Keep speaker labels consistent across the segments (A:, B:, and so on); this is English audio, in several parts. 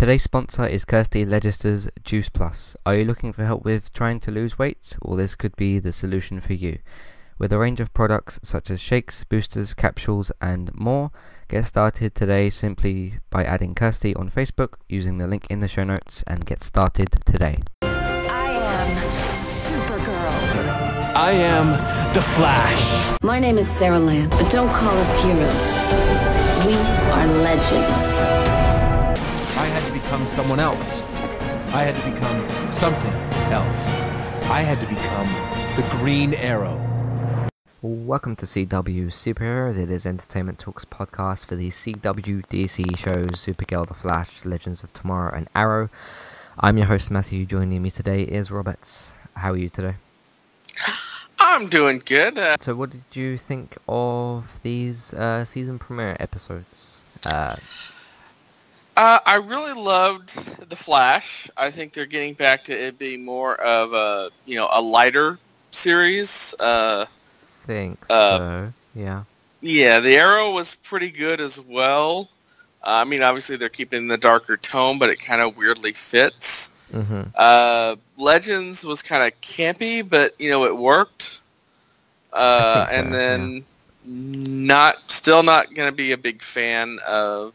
A: Today's sponsor is Kirsty Legister's Juice Plus. Are you looking for help with trying to lose weight? Well, this could be the solution for you. With a range of products such as shakes, boosters, capsules, and more, get started today simply by adding Kirsty on Facebook using the link in the show notes and get started today.
B: I am Supergirl.
C: I am the Flash.
D: My name is Sarah Lance, but don't call us heroes. We are legends.
C: I had to become someone else. I had to become something else. I had to become the Green Arrow.
A: Welcome to CW Superheroes. It is Entertainment Talks podcast for the CW DC shows Supergirl, The Flash, Legends of Tomorrow, and Arrow. I'm your host Matthew. Joining me today is Roberts. How are you today?
E: I'm doing good. Uh,
A: So, what did you think of these uh, season premiere episodes? Uh,
E: uh, I really loved the Flash. I think they're getting back to it being more of a you know a lighter series. Uh,
A: think
E: Uh,
A: so. Yeah.
E: yeah, the Arrow was pretty good as well. Uh, I mean, obviously they're keeping the darker tone, but it kind of weirdly fits.
A: Mm-hmm.
E: Uh, Legends was kind of campy, but you know it worked. Uh,
A: think so,
E: and then not still not going to be a big fan of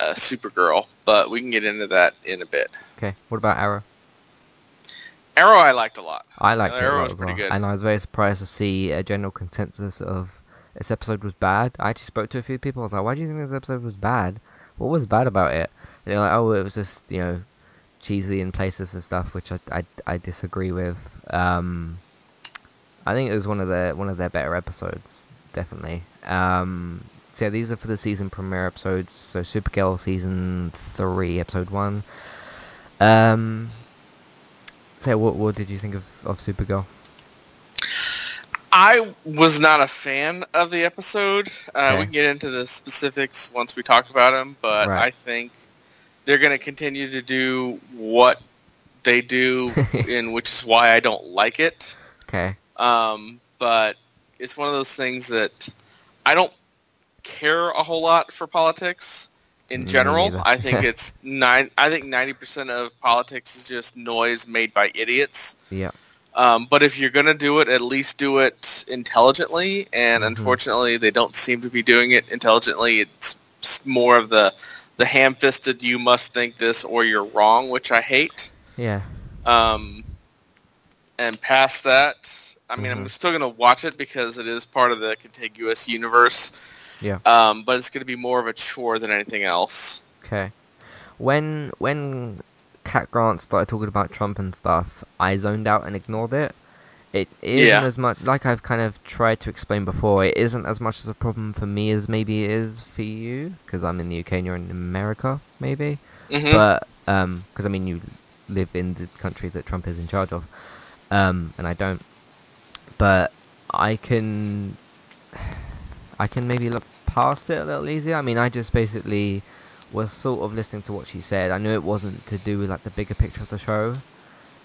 E: uh, uh, Supergirl, but we can get into that in a bit.
A: Okay. What about Arrow?
E: Arrow I liked a lot.
A: I liked a
E: Arrow was pretty
A: well,
E: good.
A: and I was very surprised to see a general consensus of this episode was bad. I actually spoke to a few people. I was like, "Why do you think this episode was bad? What was bad about it?" And they're like, "Oh, it was just you know cheesy in places and stuff," which I I, I disagree with. Um, I think it was one of their one of their better episodes, definitely. Um, so yeah, these are for the season premiere episodes. So Supergirl season three, episode one. Um, so what what did you think of of Supergirl?
E: I was not a fan of the episode. Uh,
A: Okay.
E: We can get into the specifics once we talk about them, but
A: Right.
E: I think they're going to continue to do what they do, and which is why I don't like it.
A: Okay.
E: Um, but it's one of those things that I don't care a whole lot for politics in general. I think it's nine. I think ninety percent of politics is just noise made by idiots.
A: Yeah.
E: Um, but if you're gonna do it, at least do it intelligently. And
A: Mhm.
E: unfortunately, they don't seem to be doing it intelligently. It's more of the the ham-fisted "you must think this or you're wrong," which I hate.
A: Yeah.
E: Um, and past that, I mean, I'm
A: Mhm.
E: still gonna watch it because it is part of the contiguous universe.
A: Yeah.
E: Um, but it's gonna be more of a chore than anything else.
A: Okay. When when Cat Grant started talking about Trump and stuff, I zoned out and ignored it. It isn't
E: Yeah.
A: as much like I've kind of tried to explain before. It isn't as much as a problem for me as maybe it is for you because I'm in the UK and you're in America, maybe.
E: hmm
A: But um, because I mean you live in the country that Trump is in charge of, um, and I don't. But I can, I can maybe look past it a little easier. I mean, I just basically was sort of listening to what she said. I knew it wasn't to do with like the bigger picture of the show,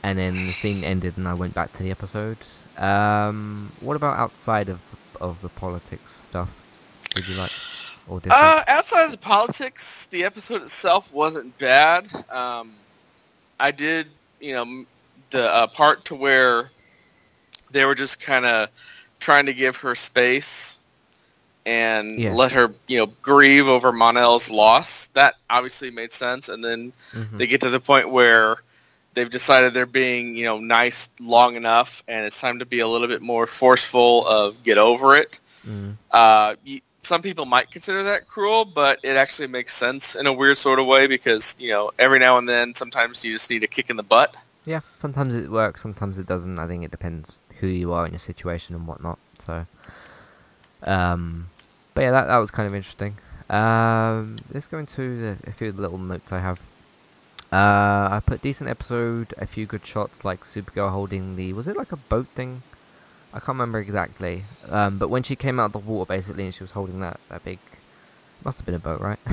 A: and then the scene ended, and I went back to the episode. Um, what about outside of of the politics stuff? Did you like or did
E: Uh, outside of the politics, the episode itself wasn't bad. Um, I did, you know, the uh, part to where they were just kind of trying to give her space and
A: Yeah.
E: let her, you know, grieve over Mon-El's loss. That obviously made sense. And then
A: Mhm.
E: they get to the point where they've decided they're being, you know, nice long enough, and it's time to be a little bit more forceful of get over it.
A: Mm.
E: Uh, some people might consider that cruel, but it actually makes sense in a weird sort of way because you know every now and then, sometimes you just need a kick in the butt.
A: Yeah, sometimes it works, sometimes it doesn't. I think it depends who you are in your situation and whatnot. So, um, but yeah, that that was kind of interesting. Um, let's go into the, a few little notes I have. Uh, I put decent episode, a few good shots, like Supergirl holding the was it like a boat thing? I can't remember exactly. Um, but when she came out of the water, basically, and she was holding that that big. Must have been a boat, right?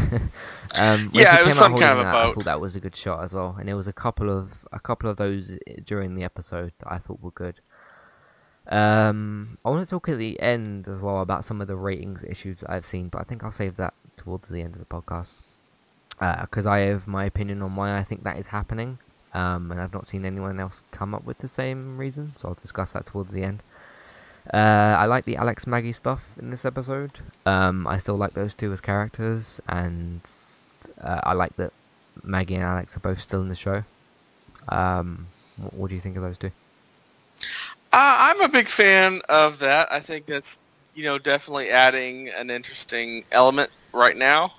A: um,
E: Yeah, it was some kind of a
A: that, I
E: boat.
A: thought that was a good shot as well, and there was a couple of a couple of those during the episode that I thought were good. Um, I want to talk at the end as well about some of the ratings issues I've seen, but I think I'll save that towards the end of the podcast. because I have my opinion on why I think that is happening, um, and I've not seen anyone else come up with the same reason. So I'll discuss that towards the end. Uh, I like the Alex Maggie stuff in this episode. Um, I still like those two as characters, and uh, I like that Maggie and Alex are both still in the show. Um, what, what do you think of those two?
E: Uh, I'm a big fan of that. I think that's you know definitely adding an interesting element right now.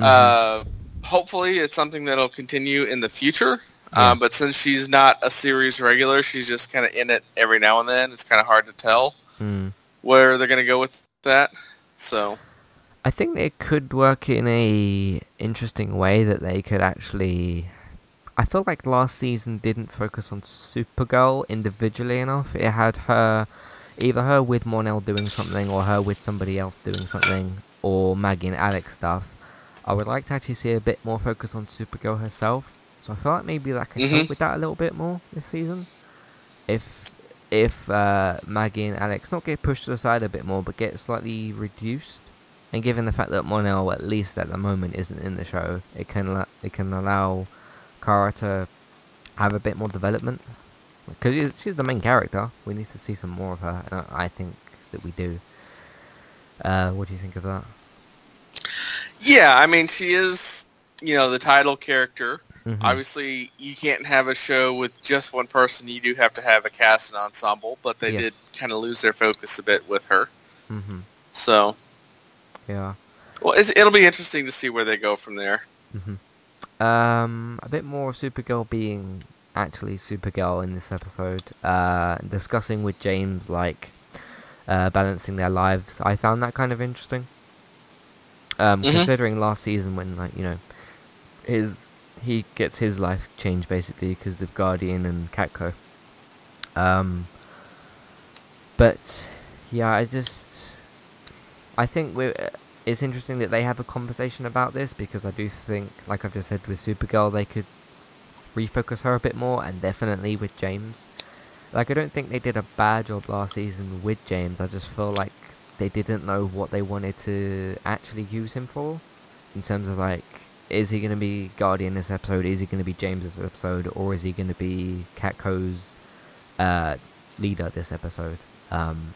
E: Uh, hopefully, it's something that'll continue in the future.
A: Yeah.
E: Uh, but since she's not a series regular, she's just kind of in it every now and then. It's kind of hard to tell
A: Hmm.
E: where they're going to go with that. So,
A: I think it could work in a interesting way that they could actually. I feel like last season didn't focus on Supergirl individually enough. It had her, either her with Mon-El doing something, or her with somebody else doing something, or Maggie and Alex stuff. I would like to actually see a bit more focus on Supergirl herself. So I feel like maybe that can help
E: Mhm.
A: with that a little bit more this season. If if uh, Maggie and Alex not get pushed to the side a bit more, but get slightly reduced, and given the fact that Mon-El, at least at the moment, isn't in the show, it can it can allow Kara to have a bit more development. Because she's, the main character, we need to see some more of her, and I I think that we do. Uh, what do you think of that?
E: yeah, I mean, she is you know the title character.
A: Mhm.
E: Obviously, you can't have a show with just one person. You do have to have a cast and ensemble, but they
A: Yes.
E: did kind of lose their focus a bit with her.
A: Mhm.
E: So,
A: Yeah.
E: well, it's, it'll be interesting to see where they go from there.
A: Mm-hmm. Um, a bit more of Supergirl being actually Supergirl in this episode. Uh, discussing with James like uh, balancing their lives. I found that kind of interesting. Um,
E: Mhm.
A: considering last season when like you know his he gets his life changed basically because of Guardian and Catco. Um, but yeah, I just I think we're it's interesting that they have a conversation about this because I do think, like I've just said with Supergirl, they could refocus her a bit more, and definitely with James. Like I don't think they did a bad job last season with James. I just feel like they didn't know what they wanted to actually use him for, in terms of like, is he going to be Guardian this episode? Is he going to be James this episode, or is he going to be Catco's uh, leader this episode? Um,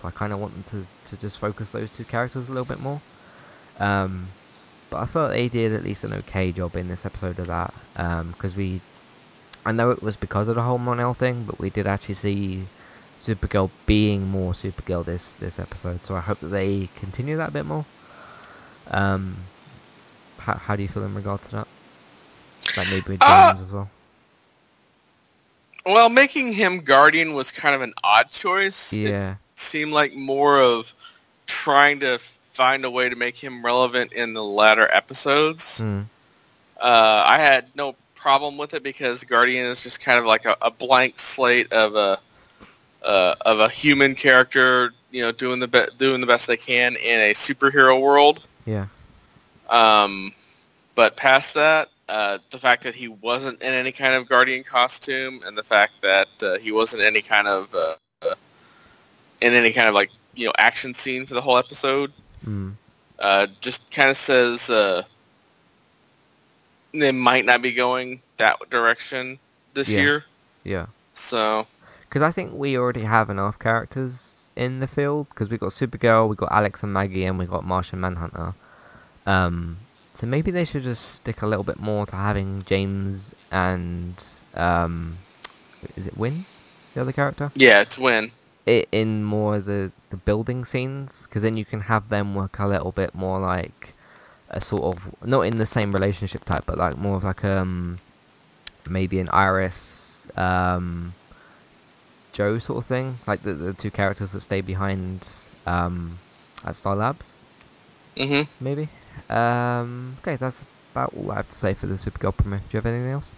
A: so I kind of want them to, to just focus those two characters a little bit more. Um, but I felt they did at least an okay job in this episode of that. Because we, I know it was because of the whole Mon-El thing, but we did actually see Supergirl being more Supergirl this this episode. So I hope that they continue that a bit more. Um, how, how do you feel in regard to that? Like maybe with
E: Uh,
A: as well.
E: Well, making him Guardian was kind of an odd choice.
A: Yeah.
E: Seemed like more of trying to find a way to make him relevant in the latter episodes.
A: Mm,
E: Uh, I had no problem with it because Guardian is just kind of like a, a blank slate of a uh, of a human character, you know, doing the be- doing the best they can in a superhero world.
A: yeah.
E: Um, but past that, uh, the fact that he wasn't in any kind of Guardian costume, and the fact that uh, he wasn't any kind of uh, uh, in any kind of like you know action scene for the whole episode,
A: Mm,
E: uh, just kind of says uh, they might not be going that direction this
A: Yeah.
E: year.
A: yeah.
E: So
A: Because I think we already have enough characters in the field. Because we've got Supergirl, we've got Alex and Maggie, and we've got Martian Manhunter. Um, so maybe they should just stick a little bit more to having James and um, is it Winn, the other character,
E: yeah, it's Winn.
A: It in more the the building scenes. Because then you can have them work a little bit more like a sort of not in the same relationship type, but like more of like um maybe an Iris um Joe sort of thing, like the the two characters that stay behind um at Star Labs,
E: Mm-hmm.
A: maybe. Um, okay, that's about all I have to say for the Supergirl premiere. Do you have anything else?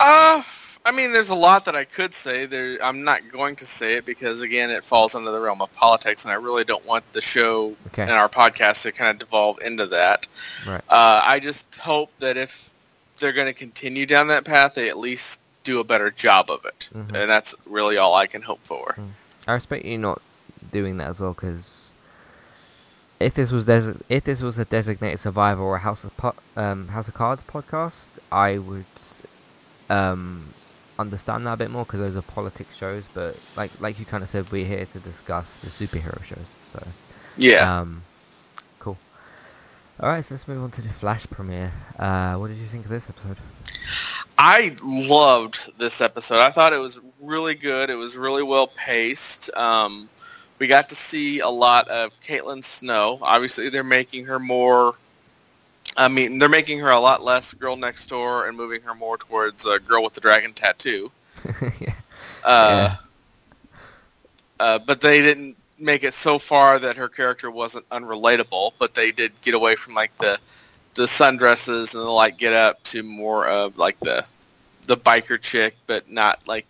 E: Uh, I mean, there's a lot that I could say. There, I'm not going to say it because again, it falls under the realm of politics, and I really don't want the show
A: Okay.
E: and our podcast to kind of devolve into that.
A: Right.
E: Uh, I just hope that if they're going to continue down that path, they at least do a better job of it,
A: Mhm.
E: and that's really all I can hope for.
A: I respect you not doing that as well, because if this was des- if this was a designated survivor or a House of po- um, House of Cards podcast, I would um, understand that a bit more because those are politics shows. But like like you kind of said, we're here to discuss the superhero shows. So
E: Yeah.
A: um, cool. All right, so let's move on to the Flash premiere. Uh, what did you think of this episode?
E: I loved this episode. I thought it was really good. It was really well paced. Um, we got to see a lot of Caitlin Snow. Obviously, they're making her more. I mean, they're making her a lot less girl next door and moving her more towards a girl with the dragon tattoo.
A: yeah.
E: Uh, uh, but they didn't make it so far that her character wasn't unrelatable. But they did get away from like the the sundresses and the like get up to more of like the the biker chick, but not like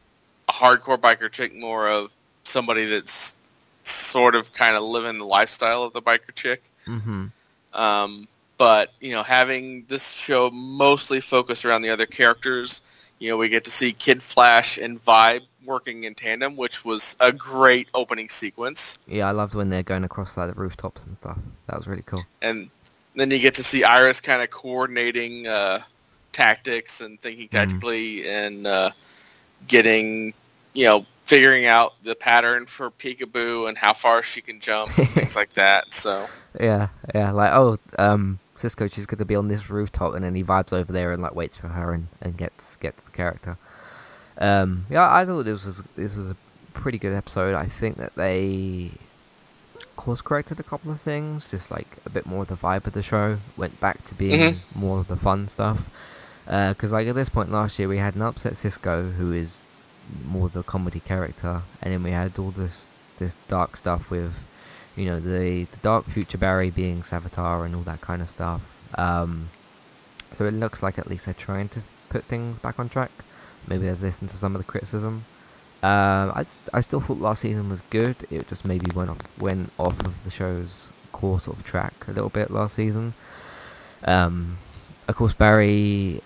E: a hardcore biker chick. More of somebody that's sort of kind of living the lifestyle of the biker chick.
A: Mm-hmm.
E: Um, but you know, having this show mostly focused around the other characters, you know, we get to see Kid Flash and Vibe working in tandem, which was a great opening sequence.
A: Yeah, I loved when they're going across like the rooftops and stuff. That was really cool.
E: And then you get to see Iris kind of coordinating uh, tactics and thinking tactically and uh, getting, you know, figuring out the pattern for Peekaboo and how far she can jump and things like that. So
A: Yeah, yeah, like oh, um, Cisco, she's going to be on this rooftop, and then he vibes over there and like waits for her and, and gets gets the character. Um, yeah, I thought this was this was a pretty good episode. I think that they course corrected a couple of things, just like a bit more of the vibe of the show. Went back to being more of the fun stuff. Because like at this point last year, we had an upset Cisco who is more the comedy character, and then we had all this this dark stuff with you know the the dark future Barry being Savitar and all that kind of stuff. Um, so it looks like at least they're trying to put things back on track. Maybe they've listened to some of the criticism. Um, I I still thought last season was good. It just maybe went off went off of the show's core sort of track a little bit last season. Um, of course, Barry.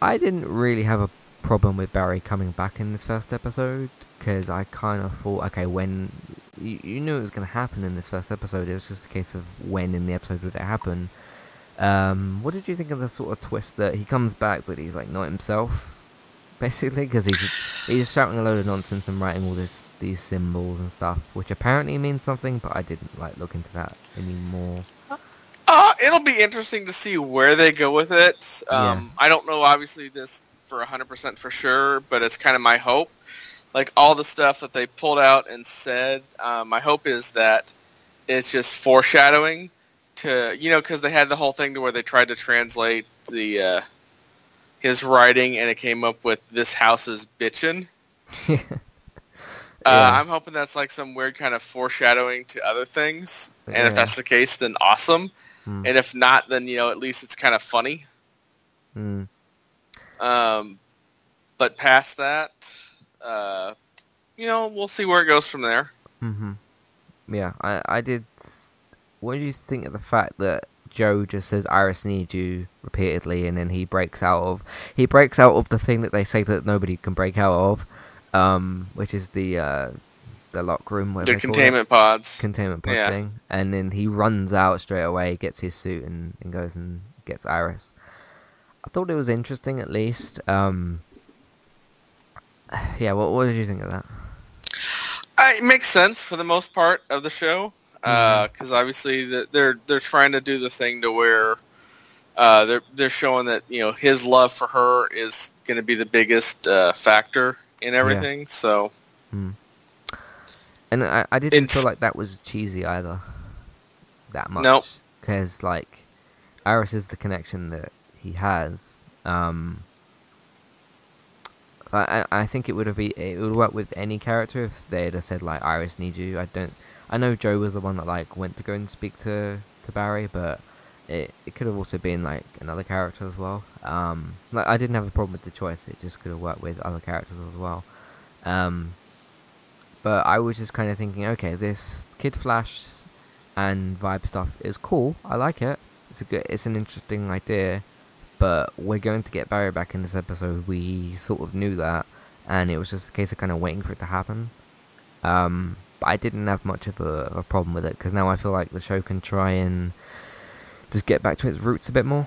A: I didn't really have a problem with Barry coming back in this first episode because I kind of thought, okay, when you, you knew it was going to happen in this first episode, it was just a case of when in the episode would it happen. Um, what did you think of the sort of twist that he comes back, but he's like not himself, basically, because he's he's shouting a load of nonsense and writing all this these symbols and stuff, which apparently means something, but I didn't like look into that anymore.
E: Uh, it'll be interesting to see where they go with it.
A: Yeah.
E: Um, I don't know, obviously, this for 100% for sure, but it's kind of my hope. Like, all the stuff that they pulled out and said, uh, my hope is that it's just foreshadowing to, you know, because they had the whole thing to where they tried to translate the uh, his writing and it came up with this house is bitchin'. Uh, I'm hoping that's like some weird kind of foreshadowing to other things. And
A: Yeah.
E: if that's the case, then awesome.
A: Hmm.
E: And if not, then you know at least it's kind of funny.
A: Mm.
E: Um, but past that, uh, you know, we'll see where it goes from there.
A: hmm Yeah, I I did. What do you think of the fact that Joe just says "Iris needs you" repeatedly, and then he breaks out of he breaks out of the thing that they say that nobody can break out of, um, which is the uh, the lock room,
E: The
A: they call it.
E: containment pods.
A: containment pod
E: Yeah.
A: thing, and then he runs out straight away, gets his suit, and, and goes and gets Iris. I thought it was interesting, at least. Um, yeah, what what did you think of that?
E: Uh, it makes sense for the most part of the show, because obviously the, they're they're trying to do the thing to where uh, they're they're showing that you know his love for her is going to be the biggest uh, factor in everything. So
A: And I, I didn't
E: It's-
A: feel like that was cheesy either. That much.
E: Nope.
A: Because, like, Iris is the connection that he has. Um, I, I think it would have be it would work with any character if they had said like Iris needs you. I don't. I know Joe was the one that like went to go and speak to to Barry, but it it could have also been like another character as well. Um, like I didn't have a problem with the choice. It just could have worked with other characters as well. Um, but I was just kind of thinking, okay, this Kid Flash and vibe stuff is cool. I like it. It's a good. It's an interesting idea. But we're going to get Barry back in this episode. We sort of knew that, and it was just a case of kind of waiting for it to happen. Um, but I didn't have much of a, of a problem with it because now I feel like the show can try and just get back to its roots a bit more.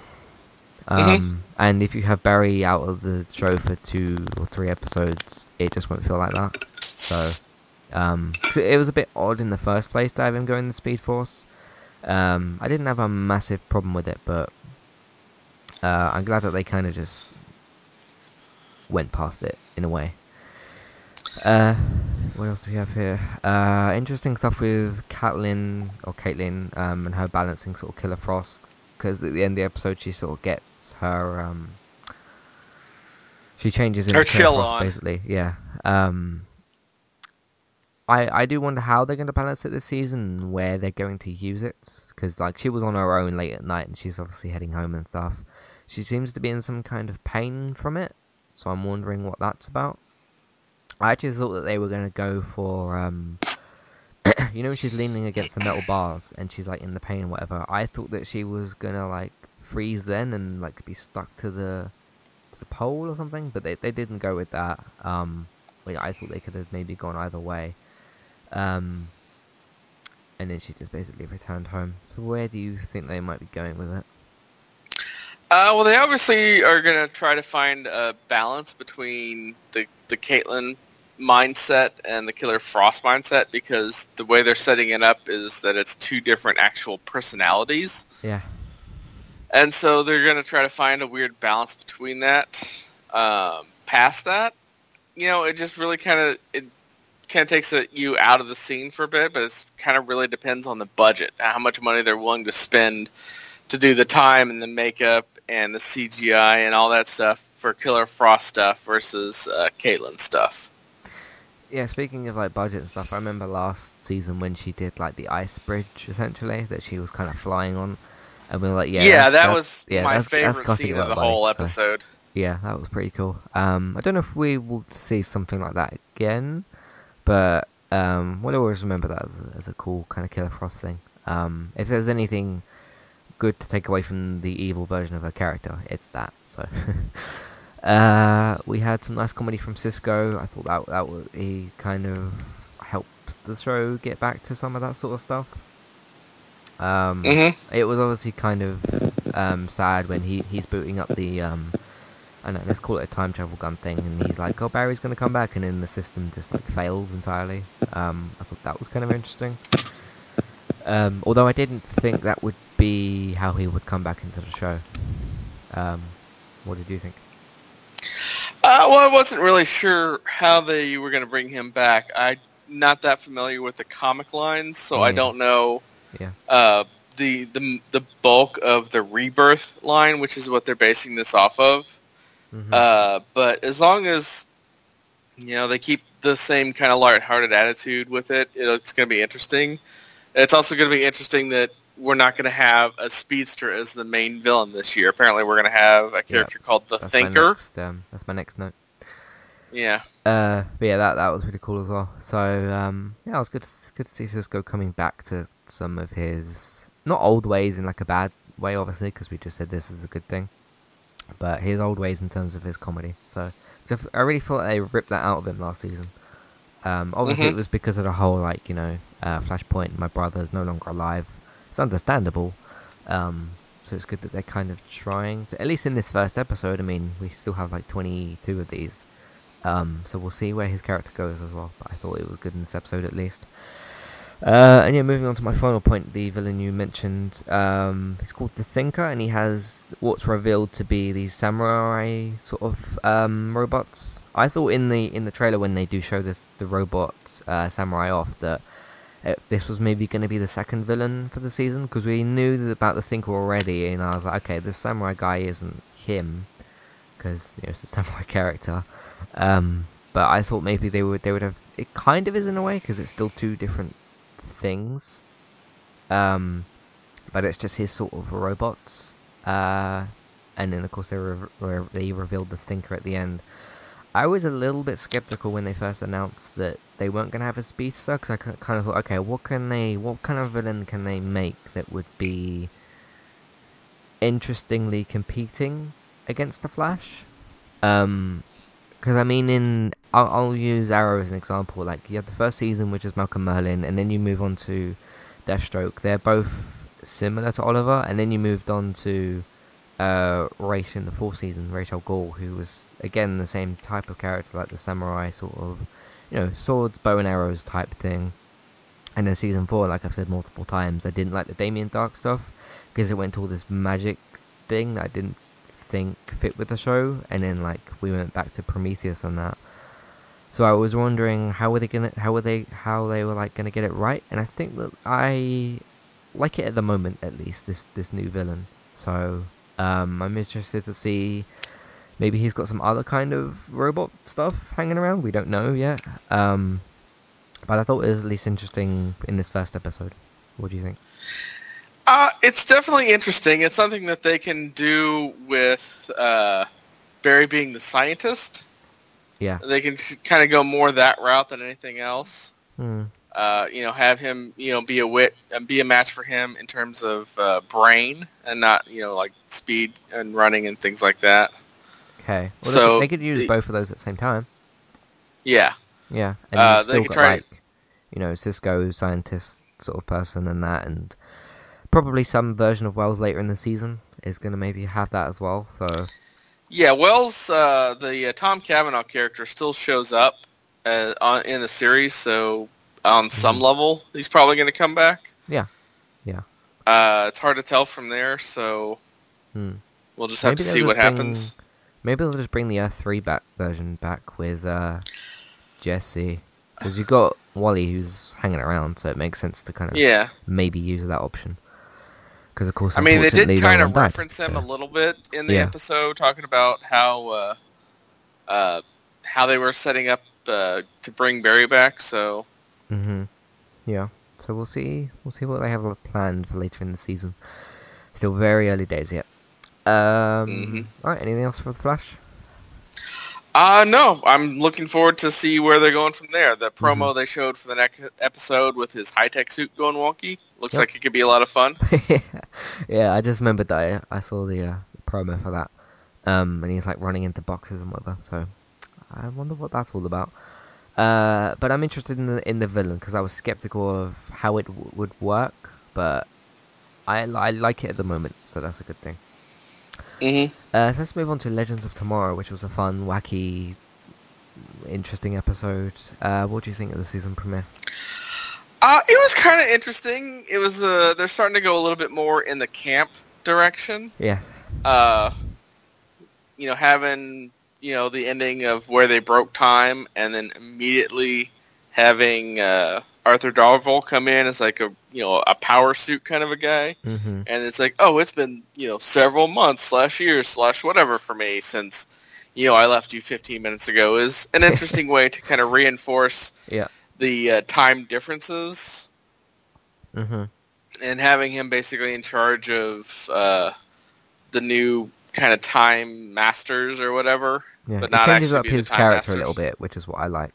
E: Mhm.
A: Um, And if you have Barry out of the show for two or three episodes, it just won't feel like that. So, um, 'cause it was a bit odd in the first place to have him going in the Speed Force. Um, I didn't have a massive problem with it, but uh, I'm glad that they kind of just went past it in a way. Uh, what else do we have here? Uh, interesting stuff with Catelyn or Caitlyn um, and her balancing sort of Killer Frost. Because at the end of the episode, she sort of gets her. Um, she changes into
E: Her chill
A: Frost,
E: on.
A: basically. Yeah. Um, I I do wonder how they're going to balance it this season, where they're going to use it. Because like she was on her own late at night, and she's obviously heading home and stuff. She seems to be in some kind of pain from it, so I'm wondering what that's about. I actually thought that they were going to go for, um, you know, she's leaning against the metal bars and she's like in the pain and whatever. I thought that she was gonna like freeze then and like be stuck to the to the pole or something, but they they didn't go with that. Um, like, I thought they could have maybe gone either way. Um, and then she just basically returned home. So where do you think they might be going with it?
E: Uh, well, they obviously are going to try to find a balance between the the Caitlin mindset and the Killer Frost mindset because the way they're setting it up is that it's two different actual personalities,
A: Yeah.
E: and so they're going to try to find a weird balance between that. Um, past that, you know, it just really kind of it kind of takes it, you out of the scene for a bit, but it's kind of really depends on the budget, how much money they're willing to spend to do the time and the makeup and the CGI and all that stuff for Killer Frost stuff versus uh, Caitlin stuff.
A: Yeah, speaking of like budget and stuff, I remember last season when she did like the ice bridge essentially that she was kind of flying on, and we were like, yeah,
E: Yeah,
A: that's-
E: that
A: that's-
E: was
A: yeah,
E: my
A: that's- that's
E: favorite
A: costing
E: scene of the
A: money,
E: whole
A: so-
E: episode.
A: Yeah, that was pretty cool. Um, I don't know if we will see something like that again, but um, we'll always remember that as a, as a cool kind of Killer Frost thing. Um, if there's anything good to take away from the evil version of her character, it's that. So, uh, we had some nice comedy from Cisco. I thought that that was he kind of helped the show get back to some of that sort of stuff. Um,
E: hmm
A: it was obviously kind of um, sad when he, he's booting up the um, I don't know, let's call it a time travel gun thing, and he's like, "Oh, Barry's gonna come back," and then the system just like fails entirely. Um, I thought that was kind of interesting. Um, although I didn't think that would be how he would come back into the show. Um, what did you think?
E: Uh, well, I wasn't really sure how they were going to bring him back. I'm not that familiar with the comic lines, so I don't know
A: Yeah.
E: uh, the, the the bulk of the rebirth line, which is what they're basing this off of.
A: Mhm.
E: Uh, but as long as you know they keep the same kind of lighthearted attitude with it, it it's going to be interesting. It's also going to be interesting that we're not going to have a speedster as the main villain this year. Apparently, we're going to have a character called the
A: that's My
E: Thinker.
A: next, um, that's my next note.
E: Yeah.
A: Uh, but yeah, that that was really cool as well. So um, yeah, it was good to, good to see Cisco coming back to some of his not old ways in like a bad way, obviously, because we just said this is a good thing, but his old ways in terms of his comedy. So, so I really thought they ripped that out of him last season. Um, obviously,
E: Mhm.
A: it was because of the whole like you know uh, Flashpoint. My brother is no longer alive. It's understandable. Um, so it's good that they're kind of trying to, at least in this first episode. I mean, we still have like 22 of these. Um, so we'll see where his character goes as well. But I thought it was good in this episode at least. Uh, and yeah, moving on to my final point, the villain you mentioned, um, he's called the Thinker, and he has what's revealed to be these samurai sort of um, robots. I thought in the in the trailer when they do show this the robot uh, samurai off that uh, this was maybe going to be the second villain for the season because we knew about the Thinker already, and I was like, okay, this samurai guy isn't him because you know it's a samurai character. Um, but I thought maybe they would they would have it kind of is in a way because it's still two different things. Um, but it's just his sort of robots. Uh, and then of course they re- re- they revealed the thinker at the end. I was a little bit skeptical when they first announced that they weren't going to have a speedster because I kind of thought, okay, what can they, what kind of villain can they make that would be interestingly competing against the Flash? Um, Because I mean, in I'll, I'll use Arrow as an example. Like you have the first season, which is Malcolm Merlyn, and then you move on to Deathstroke. They're both similar to Oliver, and then you moved on to uh, Ra's in the fourth season, Ra's al Ghul, who was again the same type of character, like the samurai sort of, you know, swords, bow and arrows type thing. And then season four, like I've said multiple times, I didn't like the Damien Darhk stuff because it went to all this magic thing that I didn't think fit with the show. And then like we went back to Prometheus and that. So I was wondering how were they gonna, how were they, how they were like gonna get it right. And I think that I like it at the moment, at least this this new villain. So um, I'm interested to see. Maybe he's got some other kind of robot stuff hanging around. We don't know yet. Um, but I thought it was at least interesting in this first episode. What do you think?
E: Uh, it's definitely interesting. It's something that they can do with uh, Barry being the scientist.
A: Yeah.
E: They can kind of go more that route than anything else.
A: Hmm.
E: Uh, you know, have him, you know, be a wit, and be a match for him in terms of uh, brain and not, you know, like speed and running and things like that.
A: Okay. Well,
E: So,
A: they, could, use
E: the-
A: both of those at the same time.
E: Yeah.
A: Yeah. And
E: Uh,
A: still
E: could
A: got
E: try-
A: like, you know, Cisco scientist sort of person and that, and probably some version of Wells later in the season is going to maybe have that as well. So
E: Yeah, Wells, uh, the uh, Tom Cavanagh character still shows up uh, on, in the series, so on some level, he's probably going to come back.
A: Mm-hmm. Yeah. Yeah.
E: Uh, it's hard to tell from there, so
A: Hmm.
E: we'll just have
A: Maybe
E: to see what
A: bring-
E: happens.
A: Maybe they'll just bring the Earth Three back version back with uh, Jesse, because you got Wally who's hanging around, so it makes sense to kind of
E: Yeah,
A: maybe use that option. Because of course,
E: I mean, they did kind of
A: died,
E: reference him
A: so-
E: a little bit in the
A: Yeah.
E: episode, talking about how uh, uh, how they were setting up uh, to bring Barry back. So
A: Mm-hmm. Yeah. So we'll see. We'll see what they have planned for later in the season. Still very early days yet. Um.
E: Mhm.
A: All right. Anything else for the Flash?
E: Uh, no, I'm looking forward to see where they're going from there. The promo
A: Mm-hmm.
E: they showed for the next episode with his high-tech suit going wonky looks
A: Yep.
E: like it could be a lot of fun.
A: yeah, I just remembered that I, I saw the uh, promo for that. Um, and he's like running into boxes and whatever. So I wonder what that's all about. Uh, but I'm interested in the in the villain because I was skeptical of how it w- would work, but I I like it at the moment, so that's a good thing.
E: hmm
A: Uh, so let's move on to Legends of Tomorrow, which was a fun, wacky, interesting episode. Uh, what do you think of the season premiere?
E: Uh, it was kind of interesting. It was uh, they're starting to go a little bit more in the camp direction.
A: Yeah,
E: Uh, you know, having you know the ending of where they broke time, and then immediately having uh, Arthur Darvill come in as like a you know a power suit kind of a guy.
A: hmm
E: and it's like, oh, it's been you know several months slash years slash whatever for me since you know I left you 15 minutes ago is an interesting way to kind of reinforce
A: Yeah.
E: the uh, time differences
A: hmm
E: and having him basically in charge of uh, the new kind of time masters or whatever.
A: Yeah,
E: But
A: it
E: not
A: changes
E: actually
A: up his character a little bit, which is what I like.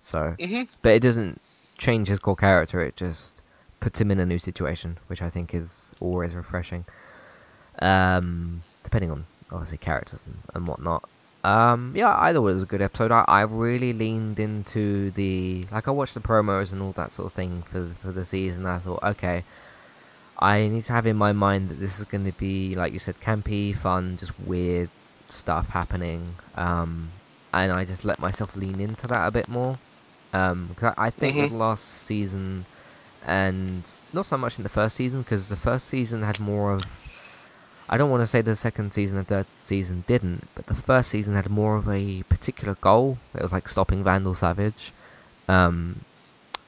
A: So,
E: hmm
A: but it doesn't change his core character. It just puts him in a new situation, which I think is always refreshing. Um, depending on obviously characters and, and whatnot. Um, yeah, I thought it was a good episode. I, I really leaned into the like I watched the promos and all that sort of thing for for the season. I thought, okay, I need to have in my mind that this is going to be like you said, campy, fun, just weird stuff happening. Um, and I just let myself lean into that a bit more. Um, 'cause I I think
E: Mhm.
A: with last season, and not so much in the first season, because the first season had more of. I don't want to say the second season and third season didn't, but the first season had more of a particular goal. It was like stopping Vandal Savage. Um,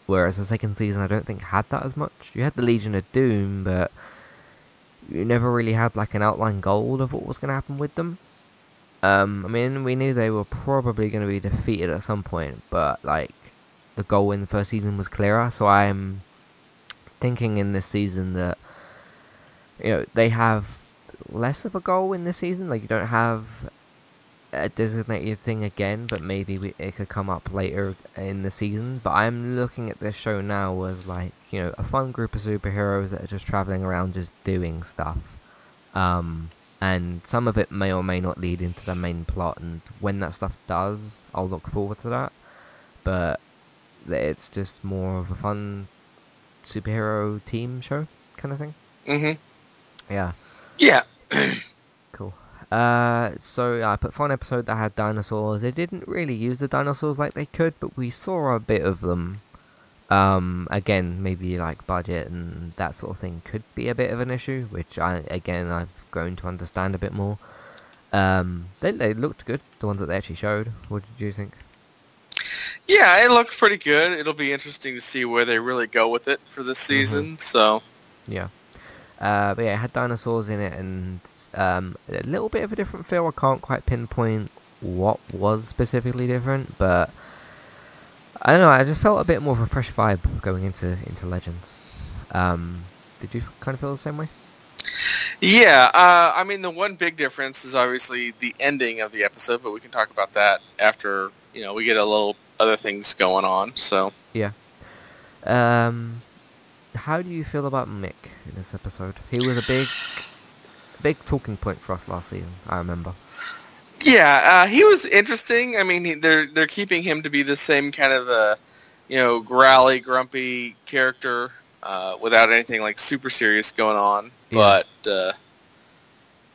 A: whereas the second season, I don't think had that as much. You had the Legion of Doom, but you never really had like an outline goal of what was going to happen with them. Um, I mean, we knew they were probably going to be defeated at some point, but like the goal in the first season was clearer. So I'm thinking in this season that you know they have less of a goal in this season. Like you don't have a designated thing again, but maybe we, it could come up later in the season. But I'm looking at this show now as like you know a fun group of superheroes that are just traveling around, just doing stuff. Um, and some of it may or may not lead into the main plot. And when that stuff does, I'll look forward to that. But it's just more of a fun superhero team show kind of thing.
E: Mm-hmm.
A: Yeah,
E: Yeah.
A: cool. Uh, so I put fun episode that had dinosaurs. They didn't really use the dinosaurs like they could, but we saw a bit of them. Um, again, maybe like budget and that sort of thing could be a bit of an issue, which I again I've grown to understand a bit more. Um, they they looked good, the ones that they actually showed. What did you think?
E: Yeah, it looked pretty good. It'll be interesting to see where they really go with it for this season. So,
A: Yeah. Uh, but yeah, it had dinosaurs in it and um, a little bit of a different feel. I can't quite pinpoint what was specifically different, but I don't know. I just felt a bit more of a fresh vibe going into into Legends. Um, did you kind of feel the same way?
E: yeah, uh, I mean, the one big difference is obviously the ending of the episode, but we can talk about that after you know we get a little other things going on. So, yeah,
A: Um, how do you feel about Mick in this episode? He was a big, big talking point for us last season. I remember.
E: yeah, uh, he was interesting. I mean, he, they're they're keeping him to be the same kind of uh, you know growly, grumpy character uh, without anything like super serious going on.
A: Yeah.
E: But uh,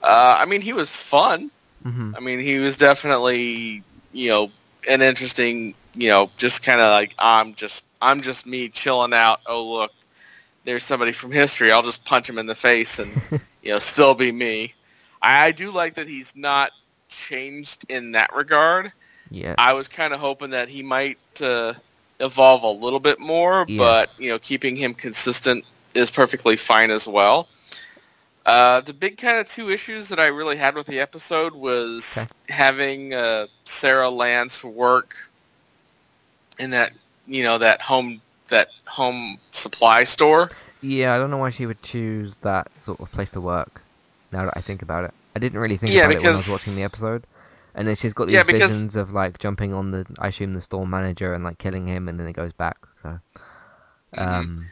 E: uh, I mean, he was fun.
A: hmm
E: I mean, he was definitely, you know, an interesting, you know, just kind of like I'm just I'm just me chilling out. Oh look, there's somebody from history. I'll just punch him in the face and you know still be me. I, I do like that he's not changed in that regard.
A: Yeah.
E: I was kind of hoping that he might uh, evolve a little bit more, but you know, keeping him consistent is perfectly fine as well. Uh, the big kind of two issues that I really had with the episode was having uh, Sarah Lance work in that you know that home that home supply store.
A: Yeah, I don't know why she would choose that sort of place to work. Now that I think about it, I didn't really think
E: Yeah,
A: about it when I was watching the episode. And then she's got these
E: Yeah, because-
A: visions of like jumping on the, I assume the store manager and like killing him, and then it goes back. So,
E: Mm-hmm.
A: um,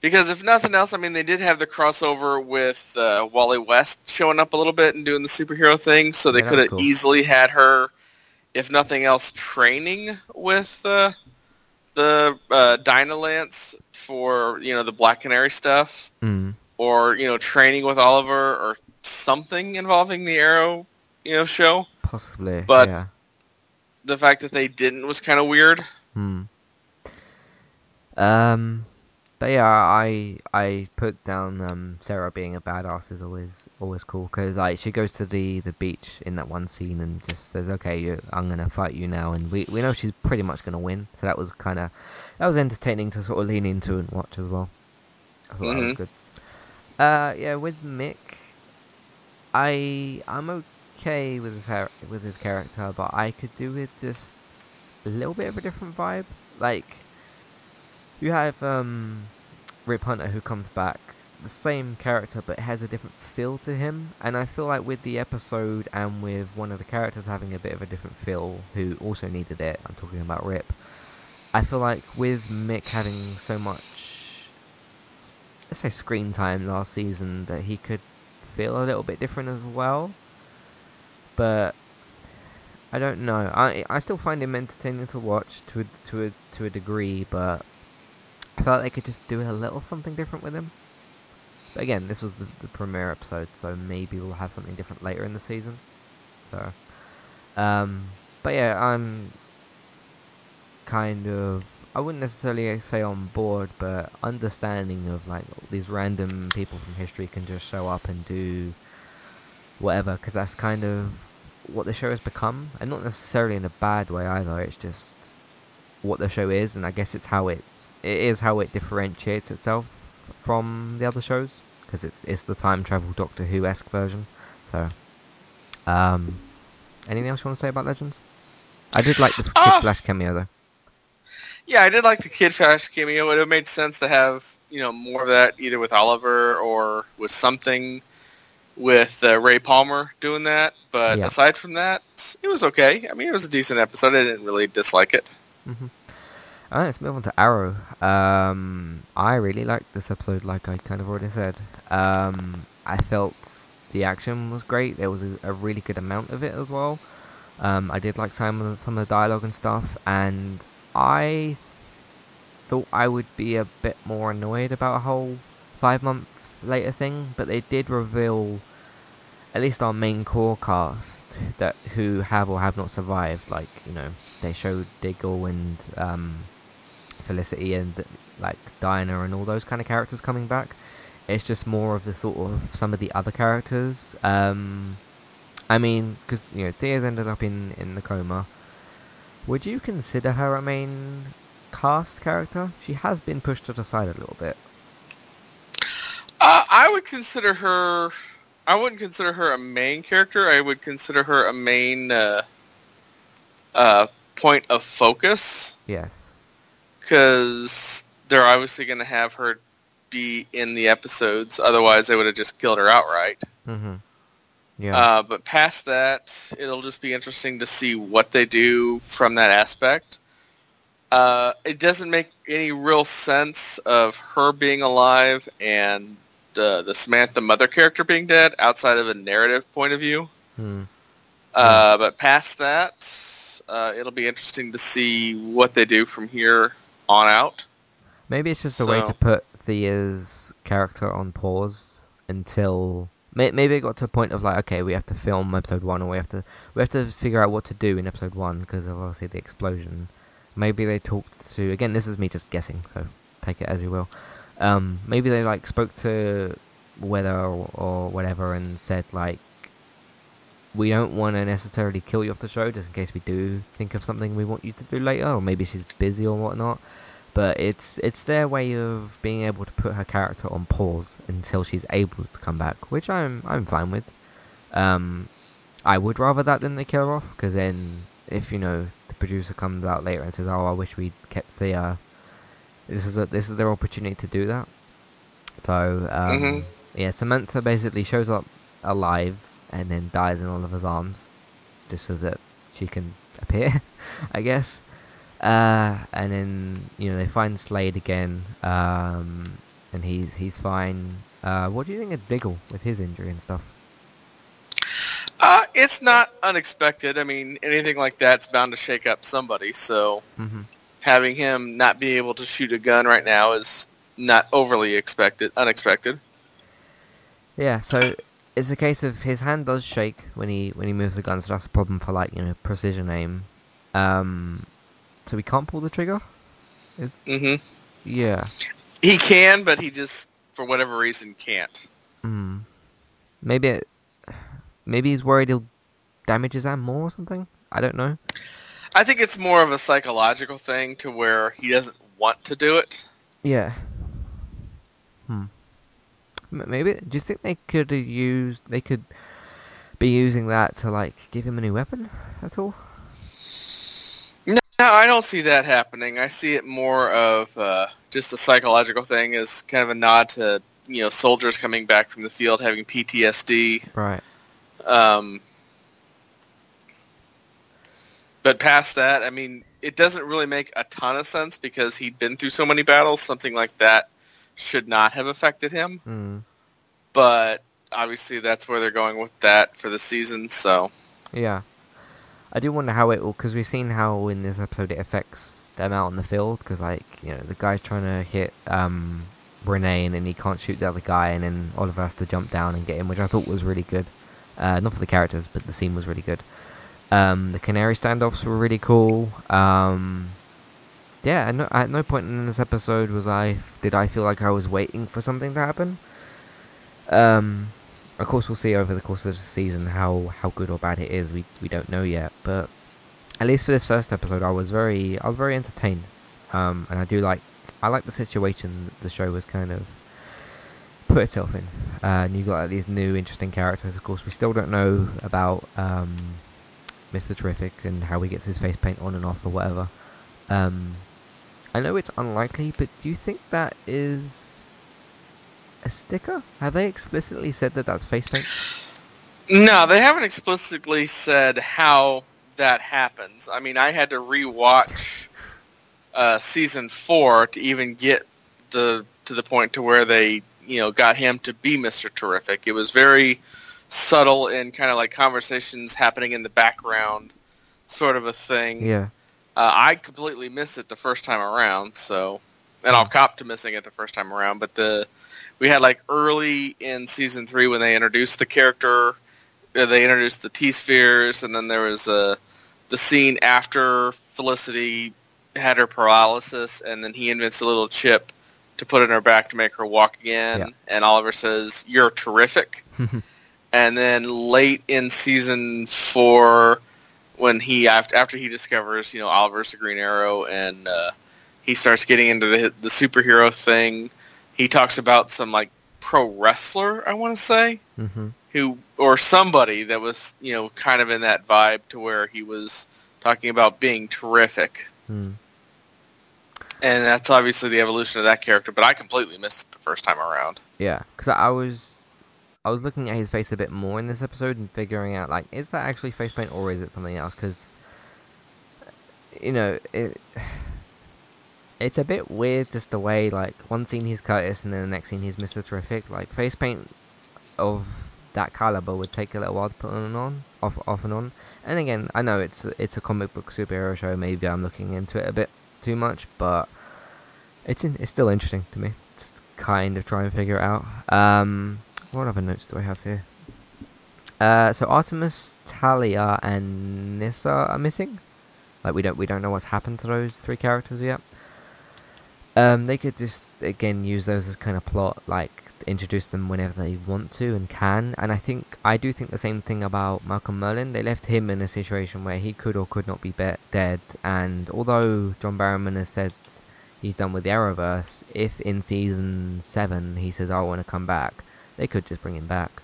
E: Because if nothing else, I mean, they did have the crossover with uh, Wally West showing up a little bit and doing the superhero thing, so they
A: Yeah,
E: could have
A: cool.
E: easily had her, if nothing else, training with uh, the uh, Dinah Lance for you know the Black Canary stuff,
A: mm,
E: or you know training with Oliver or something involving the Arrow, you know, show.
A: possibly.
E: But-
A: yeah.
E: The fact that they didn't was kind of weird.
A: Hmm. Um, but yeah, I I put down um Sarah being a badass is always always cool because like she goes to the the beach in that one scene and just says, "Okay, I'm gonna fight you now," and we we know she's pretty much gonna win. So that was kind of that was entertaining to sort of lean into and watch as well. I thought that was
E: Mhm.
A: good. Uh, yeah, with Mick, I I'm okay with his har- with his character, but I could do with just a little bit of a different vibe. Like you have um Rip Hunter who comes back, the same character but has a different feel to him, and I feel like with the episode and with one of the characters having a bit of a different feel, who also needed it. I'm talking about Rip. I feel like with Mick having so much, let's say, screen time last season, that he could feel a little bit different as well. But I don't know. I I still find him entertaining to watch to a, to a to a degree, but I like they could just do a little something different with him. But again, this was the, the premiere episode, so maybe we'll have something different later in the season. So, um, but yeah, I'm kind of I wouldn't necessarily say on board, but understanding of like these random people from history can just show up and do whatever, because that's kind of what the show has become, and not necessarily in a bad way either. It's just what the show is, and I guess it's how it's it is how it differentiates itself from the other shows, because it's it's the time travel Doctor Who esque version. So, um, anything else you want to say about Legends? I did like the Kid
E: Ah!
A: Flash cameo though.
E: Yeah, I did like the Kid Flash cameo. It would have made sense to have you know more of that either with Oliver or with something with uh, Ray Palmer doing that. But
A: Yeah.
E: aside from that, it was okay. I mean, it was a decent episode. I didn't really dislike it.
A: Alright, let's move on to Arrow. Um, I really liked this episode, like I kind of already said. Um, I felt the action was great. There was a, a really good amount of it as well. Um, I did like some of the, some of the dialogue and stuff, and I thought I would be a bit more annoyed about a whole five month later thing, but they did reveal at least our main core cast that who have or have not survived. Like you know, they showed Diggle and um, Felicity and like Dinah and all those kind of characters coming back. It's just more of the sort of some of the other characters. Um, I mean, because you know, Thea's ended up in in the coma. Would you consider her a main cast character? She has been pushed to the side a little bit.
E: Uh, I would consider her. I wouldn't consider her a main character. I would consider her a main uh, uh, point of focus
A: Yes.
E: because they're obviously going to have her be in the episodes. Otherwise, they would have just killed her outright.
A: Mhm. Yeah.
E: Uh, but past that, it'll just be interesting to see what they do from that aspect. Uh, it doesn't make any real sense of her being alive and uh, the Samantha mother character being dead outside of a narrative point of view.
A: Hmm.
E: Uh, but past that, uh, it'll be interesting to see what they do from here on out.
A: Maybe it's just a way to put Thea's character on pause until maybe it got to a point of like, okay, we have to film episode one, or we have to we have to figure out what to do in episode one because of obviously the explosion. Maybe they talked to again. This is me just guessing, so take it as you will. Um, maybe they like spoke to Willa or, or whatever and said like, we don't want to necessarily kill you off the show, just in case we do think of something we want you to do later, or maybe she's busy or whatnot but it's it's their way of being able to put her character on pause until she's able to come back, which I'm I'm fine with. Um, I would rather that than they kill her off, because then if you know the producer comes out later and says, "Oh, I wish we'd kept Thea," this is a, this is their opportunity to do that. So um,
E: Mhm.
A: yeah, Samantha basically shows up alive and then dies in Oliver's arms, just so that she can appear, I guess. Uh, and then you know they find Slade again, um, and he's he's fine. Uh, what do you think of Diggle with his injury and stuff?
E: Uh, it's not unexpected. I mean, anything like that's bound to shake up somebody. So
A: Mm-hmm.
E: Having him not be able to shoot a gun right now is not overly expected, unexpected.
A: Yeah, so it's a case of his hand does shake when he when he moves the gun, so that's a problem for like you know precision aim. Um, so he can't pull the trigger. Is
E: hmm
A: yeah.
E: He can, but he just, for whatever reason, can't.
A: Hmm. Maybe it, maybe he's worried he'll damage his arm more or something. I don't know.
E: I think it's more of a psychological thing to where he doesn't want to do it.
A: Yeah. Hmm. Maybe. Do you think they could have used? They could be using that to like give him a new weapon at all?
E: No, I don't see that happening. I see it more of uh, just a psychological thing, as kind of a nod to you know soldiers coming back from the field having PTSD.
A: Right.
E: Um, but past that, I mean, it doesn't really make a ton of sense because he'd been through so many battles. Something like that should not have affected him.
A: Hmm.
E: But obviously, that's where they're going with that for the season. So
A: Yeah. I do wonder how it will, because we've seen how in this episode it affects them out on the field, because, like, you know, the guy's trying to hit um, Rene and then he can't shoot the other guy, and then Oliver has to jump down and get him, which I thought was really good. Uh, not for the characters, but the scene was really good. Um, the Canary standoffs were really cool. Um, yeah, at no, at no point in this episode was I did I feel like I was waiting for something to happen. Um, of course, we'll see over the course of the season how, how good or bad it is. We we don't know yet, but at least for this first episode, I was very I was very entertained. Um, and I do like I like the situation the show was kind of put itself in. Uh, and you got like, these new interesting characters. Of course, we still don't know about um, Mr. Terrific and how he gets his face paint on and off or whatever. Um, I know it's unlikely, but do you think that is a sticker? Have they explicitly said that that's face paint?
E: no, they haven't explicitly said how that happens. I mean, I had to rewatch uh, season four to even get the to the point to where they you know got him to be Mr. Terrific. It was very subtle and kind of like conversations happening in the background, sort of a thing.
A: Yeah.
E: Uh, I completely missed it the first time around, so and I'll cop to missing it the first time around. But the we had like early in season three when they introduced the character, uh, they introduced the T spheres, and then there was uh, the scene after Felicity had her paralysis, and then he invents a little chip to put in her back to make her walk again.
A: Yeah.
E: And Oliver says, "You're terrific." and then late in season four, when he after after he discovers you know Oliver's the Green Arrow and uh, he starts getting into the the superhero thing, he talks about some like pro wrestler I want to say
A: hmm
E: who or somebody that was you know kind of in that vibe to where he was talking about being terrific.
A: Mm.
E: And that's obviously the evolution of that character, but I completely missed it the first time around.
A: Yeah, because I was, I was looking at his face a bit more in this episode and figuring out like, is that actually face paint or is it something else? Because, you know, it, it's a bit weird just the way like one scene he's Curtis and then the next scene he's Mister Terrific. Like face paint of that caliber would take a little while to put on and on, off, off and on. And again, I know it's it's a comic book superhero show. Maybe I'm looking into it a bit too much, but it's in, it's still interesting to me. It's kind of try and figure it out. Um, what other notes do I have here? Uh, so Artemis, Talia, and Nissa are missing. Like we don't we don't know what's happened to those three characters yet. Um, they could just again use those as kind of plot, like introduce them whenever they want to and can. And I think I do think the same thing about Malcolm Merlyn. They left him in a situation where he could or could not be, be- dead. And although John Barrowman has said he's done with the Arrowverse, if in season seven he says I want to come back, they could just bring him back.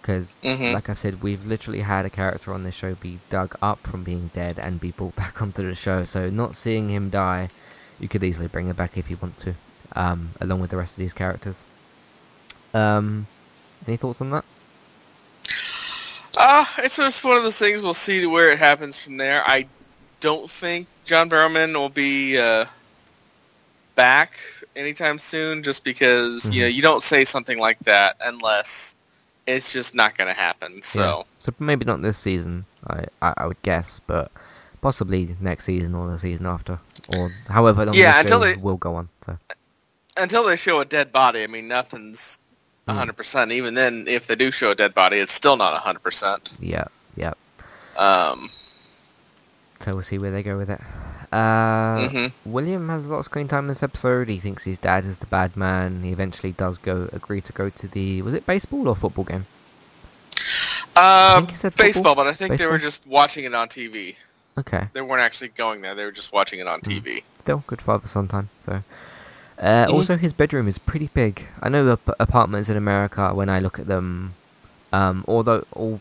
A: Because,
E: Mhm.
A: like I've said, we've literally had a character on this show be dug up from being dead and be brought back onto the show. So not seeing him die, you could easily bring him back if you want to, um, along with the rest of these characters. Um, any thoughts on that?
E: Uh, it's just one of those things. We'll see where it happens from there. I don't think John Barrowman will be uh, back anytime soon, just because you know you don't say something like that unless it's just not going to happen. So
A: so maybe not this season, I, I I would guess, but possibly next season or the season after, or however long
E: Yeah, until they-
A: will go on. So
E: until they show a dead body, I mean nothing's
A: Hmm.
E: hundred percent. Even then, if they do show a dead body, it's still not hundred percent.
A: yeah, yeah.
E: Um,
A: So we'll see where they go with it. Uh,
E: Mhm.
A: William has a lot of screen time in this episode. He thinks his dad is the bad man. He eventually does go agree to go to the was it baseball or football game?
E: uh,
A: think he said football.
E: baseball, but I think they were just watching it on TV.
A: Okay,
E: They weren't actually going there; they were just watching it on
A: Hmm.
E: TV.
A: still good father son time. So, uh,
E: Mhm.
A: also his bedroom is pretty big. I know the ap- apartments in America when I look at them, um, although all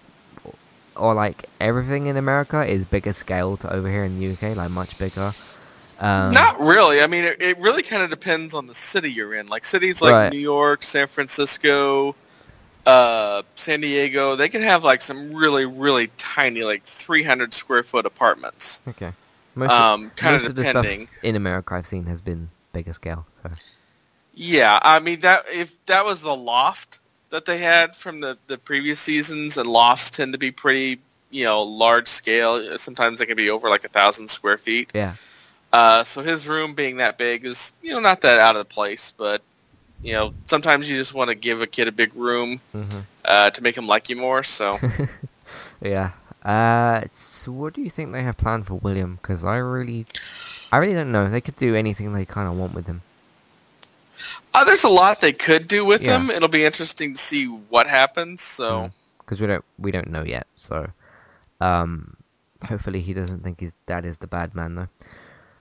A: or like everything in America is bigger scale to over here in the UK, like much bigger. Um,
E: Not really. I mean, it, it really kind of depends on the city you're in. Like cities like
A: Right.
E: New York, San Francisco, uh, San Diego, they can have like some really, really tiny, like 300 square foot apartments.
A: okay. Most,
E: Um, kind
A: most
E: of
A: of
E: depending.
A: stuff in America I've seen has been bigger scale. So
E: Yeah, I mean that if that was the loft that they had from the the previous seasons, and lofts tend to be pretty, you know, large scale. Sometimes they can be over like a thousand square feet.
A: yeah,
E: Uh, so his room being that big is, you know, not that out of the place, but you know, sometimes you just want to give a kid a big room
A: hmm
E: uh, to make him like you more. So
A: yeah. Uh, so what do you think they have planned for William? Because I really, I really don't know. They could do anything they kind of want with him.
E: Uh, there's a lot they could do with
A: Yeah.
E: him. It'll be interesting to see what happens. So
A: because we don't we don't know yet. So, um, hopefully he doesn't think his dad is the bad man though.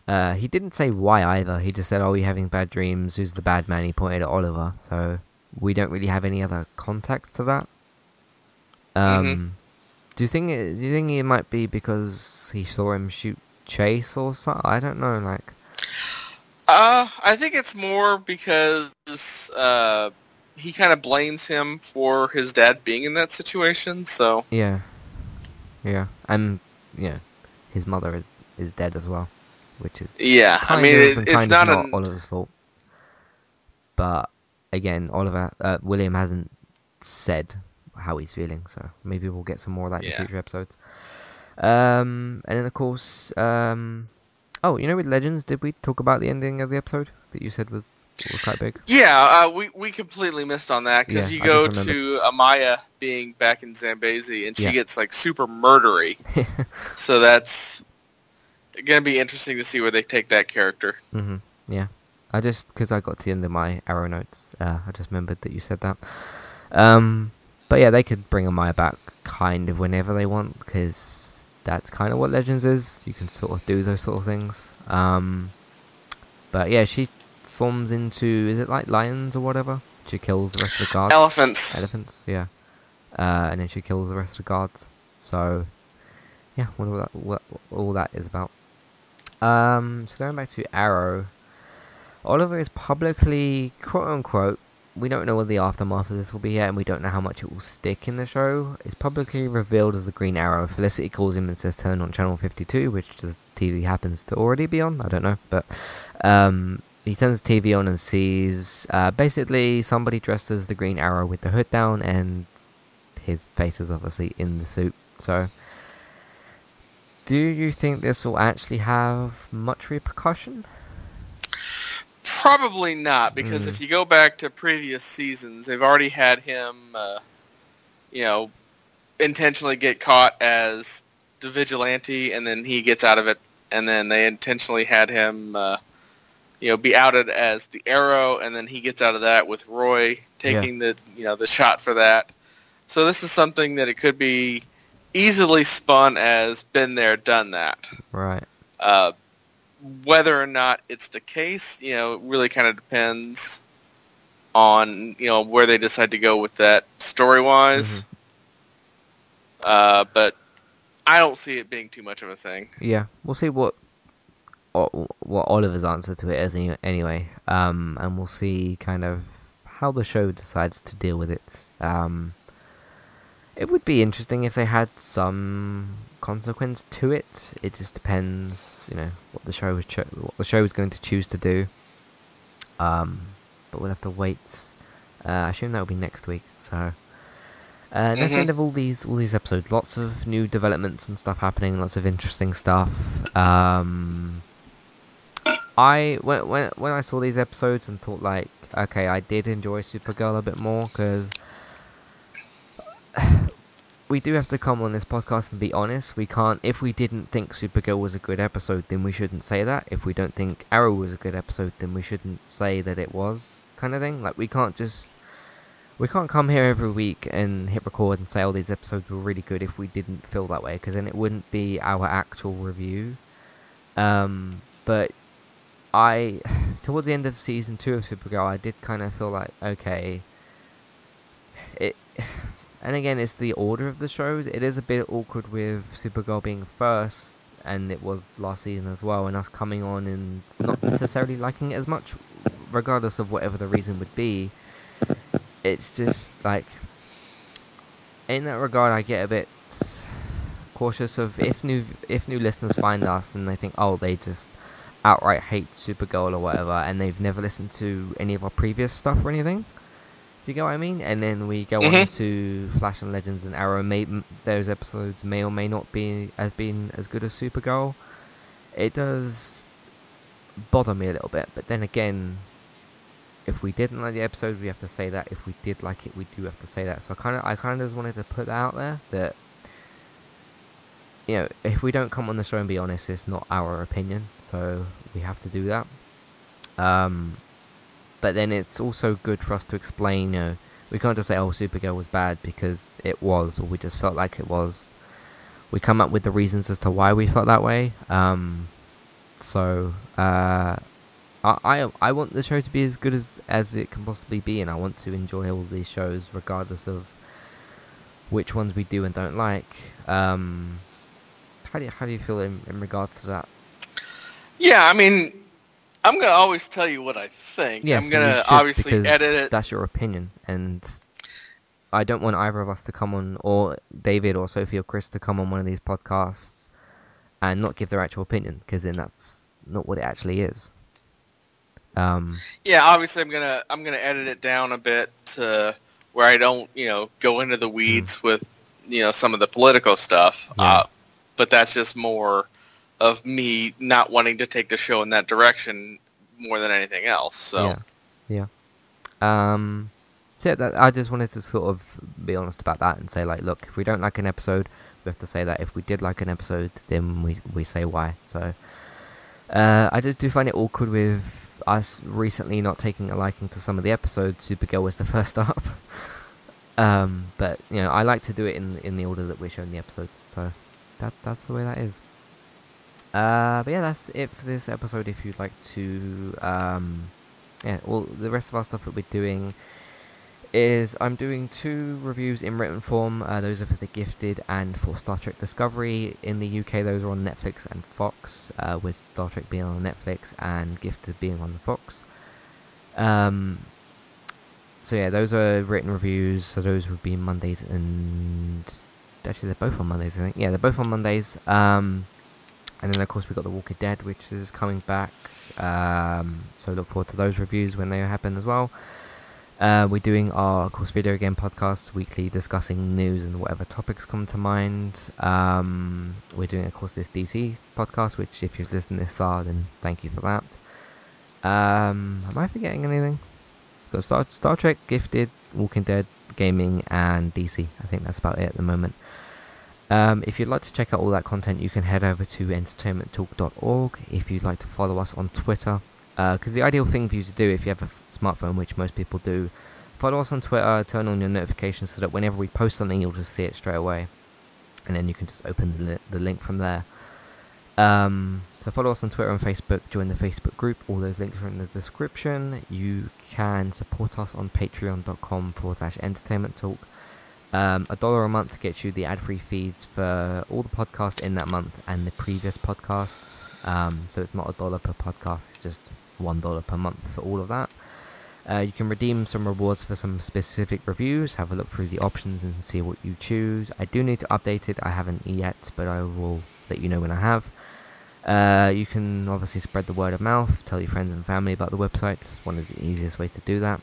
A: Uh, he didn't say why either. He just said, "Oh, you having bad dreams? Who's the bad man?" He pointed at Oliver. So we don't really have any other context to that. Um,
E: Mhm.
A: do you think it, do you think it might be because he saw him shoot Chase or something? I don't know. Like,
E: Uh, I think it's more because uh, he kind of blames him for his dad being in that situation. So
A: yeah, yeah, and yeah, his mother is is dead as well, which is
E: yeah, I mean, it, it's not,
A: of
E: an
A: Oliver's fault. But again, Oliver, uh, William hasn't said how he's feeling. So maybe we'll get some more of that in
E: Yeah.
A: future episodes. Um, and then of course, um, oh, you know, with Legends, did we talk about the ending of the episode that you said was was quite big?
E: Yeah, uh, we we completely missed on that because
A: Yeah,
E: you
A: I
E: go to Amaya being back in Zambezi and she
A: Yeah.
E: gets like super murdery. so that's gonna be interesting to see where they take that character.
A: hmm Yeah. I just because I got to the end of my arrow notes, uh, I just remembered that you said that. Um, but yeah, they could bring Amaya back kind of whenever they want because that's kind of what Legends is. You can sort of do those sort of things. Um, but yeah, she forms into is it like lions or whatever? She kills the rest of the guards.
E: Elephants.
A: Elephants, yeah. Uh, and then she kills the rest of the guards. So, yeah, what all that, what all that is about. Um, so going back to Arrow, Oliver is publicly, quote unquote, we don't know what the aftermath of this will be yet, and we don't know how much it will stick in the show. It's publicly revealed as the Green Arrow. Felicity calls him and says turn on channel 52, which the TV happens to already be on. I don't know, but um, he turns the TV on and sees uh, basically somebody dressed as the Green Arrow with the hood down, and his face is obviously in the suit. So, do you think this will actually have much repercussion?
E: Probably not, because
A: Mm.
E: if you go back to previous seasons, they've already had him, uh, you know, intentionally get caught as the vigilante, and then he gets out of it, and then they intentionally had him, uh, you know, be outed as the arrow, and then he gets out of that with Roy taking the, you know, the shot for that. So this is something that it could be easily spun as been there, done that.
A: Right.
E: Uh, whether or not it's the case, you know, it really kind of depends on you know where they decide to go with that story wise. Uh, but I don't see it being too much of a thing.
A: Yeah, we'll see what what, what Oliver's answer to it is anyway, um, and we'll see kind of how the show decides to deal with it. Um, it would be interesting if they had some consequence to it. It just depends, you know, what the show was cho- what the show is going to choose to do. Um, but we'll have to wait. Uh, I assume that will be next week. So. Uh, and that's the
E: Mhm.
A: end of all these all these episodes. Lots of new developments and stuff happening. Lots of interesting stuff. Um, I when when when I saw these episodes and thought like, okay, I did enjoy Supergirl a bit more because we do have to come on this podcast and be honest. We can't if we didn't think Supergirl was a good episode, then we shouldn't say that. If we don't think Arrow was a good episode, then we shouldn't say that it was kind of thing. Like we can't just we can't come here every week and hit record and say, "Oh, these episodes were really good." If we didn't feel that way, because then it wouldn't be our actual review. Um, but I, towards the end of season two of Supergirl, I did kind of feel like, okay, it, and again, it's the order of the shows. It is a bit awkward with Supergirl being first, and it was last season as well, and us coming on and not necessarily liking it as much, regardless of whatever the reason would be it's just like in that regard I get a bit cautious of if new if new listeners find us and they think oh they just outright hate Supergirl or whatever and they've never listened to any of our previous stuff or anything. Do you get what I mean? And then we go on
E: Mhm.
A: to Flash and Legends and Arrow. May, those episodes may or may not be as been as good as Supergirl. It does bother me a little bit, but then again, if we didn't like the episode, we have to say that. If we did like it, we do have to say that. So I kind of, I kind of just wanted to put that out there that, you know, if we don't come on the show and be honest, it's not our opinion. So we have to do that. Um, but then it's also good for us to explain. You know, we can't just say, "Oh, Supergirl was bad" because it was, or we just felt like it was. We come up with the reasons as to why we felt that way. Um, so uh, I, I I want the show to be as good as as it can possibly be, and I want to enjoy all these shows regardless of which ones we do and don't like. Um, how do you, how do you feel in, in regards to that?
E: Yeah, I mean, I'm gonna always tell you what I think.
A: Yes,
E: I'm
A: you
E: gonna
A: should,
E: obviously edit it.
A: That's your opinion, and I don't want either of us to come on, or David or Sophie or Chris to come on one of these podcasts and not give their actual opinion, because then that's not what it actually is. Um,
E: Yeah, obviously I'm gonna I'm gonna edit it down a bit to where I don't, you know, go into the weeds with, you know, some of the political stuff.
A: Yeah.
E: Uh, but that's just more of me not wanting to take the show in that direction more than anything else. So
A: Yeah, yeah. Um, so yeah, that, I just wanted to sort of be honest about that and say like, look, if we don't like an episode, we have to say that. If we did like an episode, then we we say why. So, uh, I did do find it awkward with us recently not taking a liking to some of the episodes. Supergirl was the first up. um, but you know, I like to do it in in the order that we're showing the episodes. So that that's the way that is. Uh, but yeah, that's it for this episode. If you'd like to, um, yeah, all the rest of our stuff that we're doing is I'm doing two reviews in written form. Uh, those are for The Gifted and for Star Trek Discovery. In the UK, those are on Netflix and Fox, uh, with Star Trek being on Netflix and Gifted being on the Fox. Um, so yeah, those are written reviews. So those would be Mondays and actually they're both on Mondays. I think yeah, they're both on Mondays. Um, and then of course we've got The Walking Dead, which is coming back. Um, so look forward to those reviews when they happen as well. Uh, we're doing our, of course, video game podcast weekly, discussing news and whatever topics come to mind. Um, we're doing, of course, this DC podcast, which if you've listened this far, then thank you for that. Um, am I forgetting anything? Got Star, Star Trek, Gifted, Walking Dead, Gaming, and DC. I think that's about it at the moment. Um, if you'd like to check out all that content, you can head over to entertainmenttalk.org. If you'd like to follow us on Twitter, because uh, the ideal thing for you to do if you have a f- smartphone, which most people do, follow us on Twitter, turn on your notifications so that whenever we post something, you'll just see it straight away, and then you can just open the, li- the link from there. Um, so follow us on Twitter and Facebook, join the Facebook group, all those links are in the description. You can support us on patreon.com forward slash entertainment talk. Um, a dollar a month gets you the ad-free feeds for all the podcasts in that month and the previous podcasts. Um, so it's not a dollar per podcast; it's just one dollar per month for all of that. Uh, you can redeem some rewards for some specific reviews. Have a look through the options and see what you choose. I do need to update it. I haven't yet, but I will let you know when I have. Uh, you can obviously spread the word of mouth. Tell your friends and family about the website. It's one of the easiest ways to do that.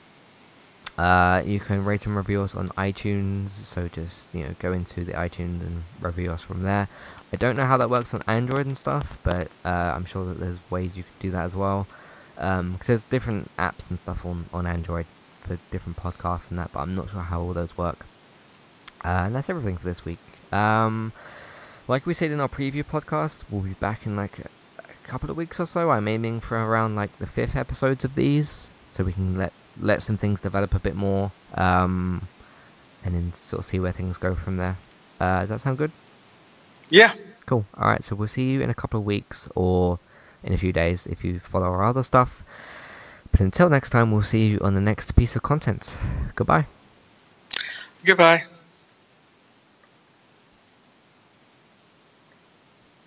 A: Uh, you can rate and review us on iTunes, so just you know go into the iTunes and review us from there. I don't know how that works on Android and stuff, but uh, I'm sure that there's ways you could do that as well. Because um, there's different apps and stuff on, on Android for different podcasts and that, but I'm not sure how all those work. Uh, and that's everything for this week. Um, like we said in our preview podcast, we'll be back in like a, a couple of weeks or so. I'm aiming for around like the fifth episodes of these, so we can let let some things develop a bit more, um, and then sort of see where things go from there. Uh, does that sound good?
E: Yeah.
A: Cool. All right. So we'll see you in a couple of weeks or in a few days if you follow our other stuff. But until next time, we'll see you on the next piece of content. Goodbye.
E: Goodbye.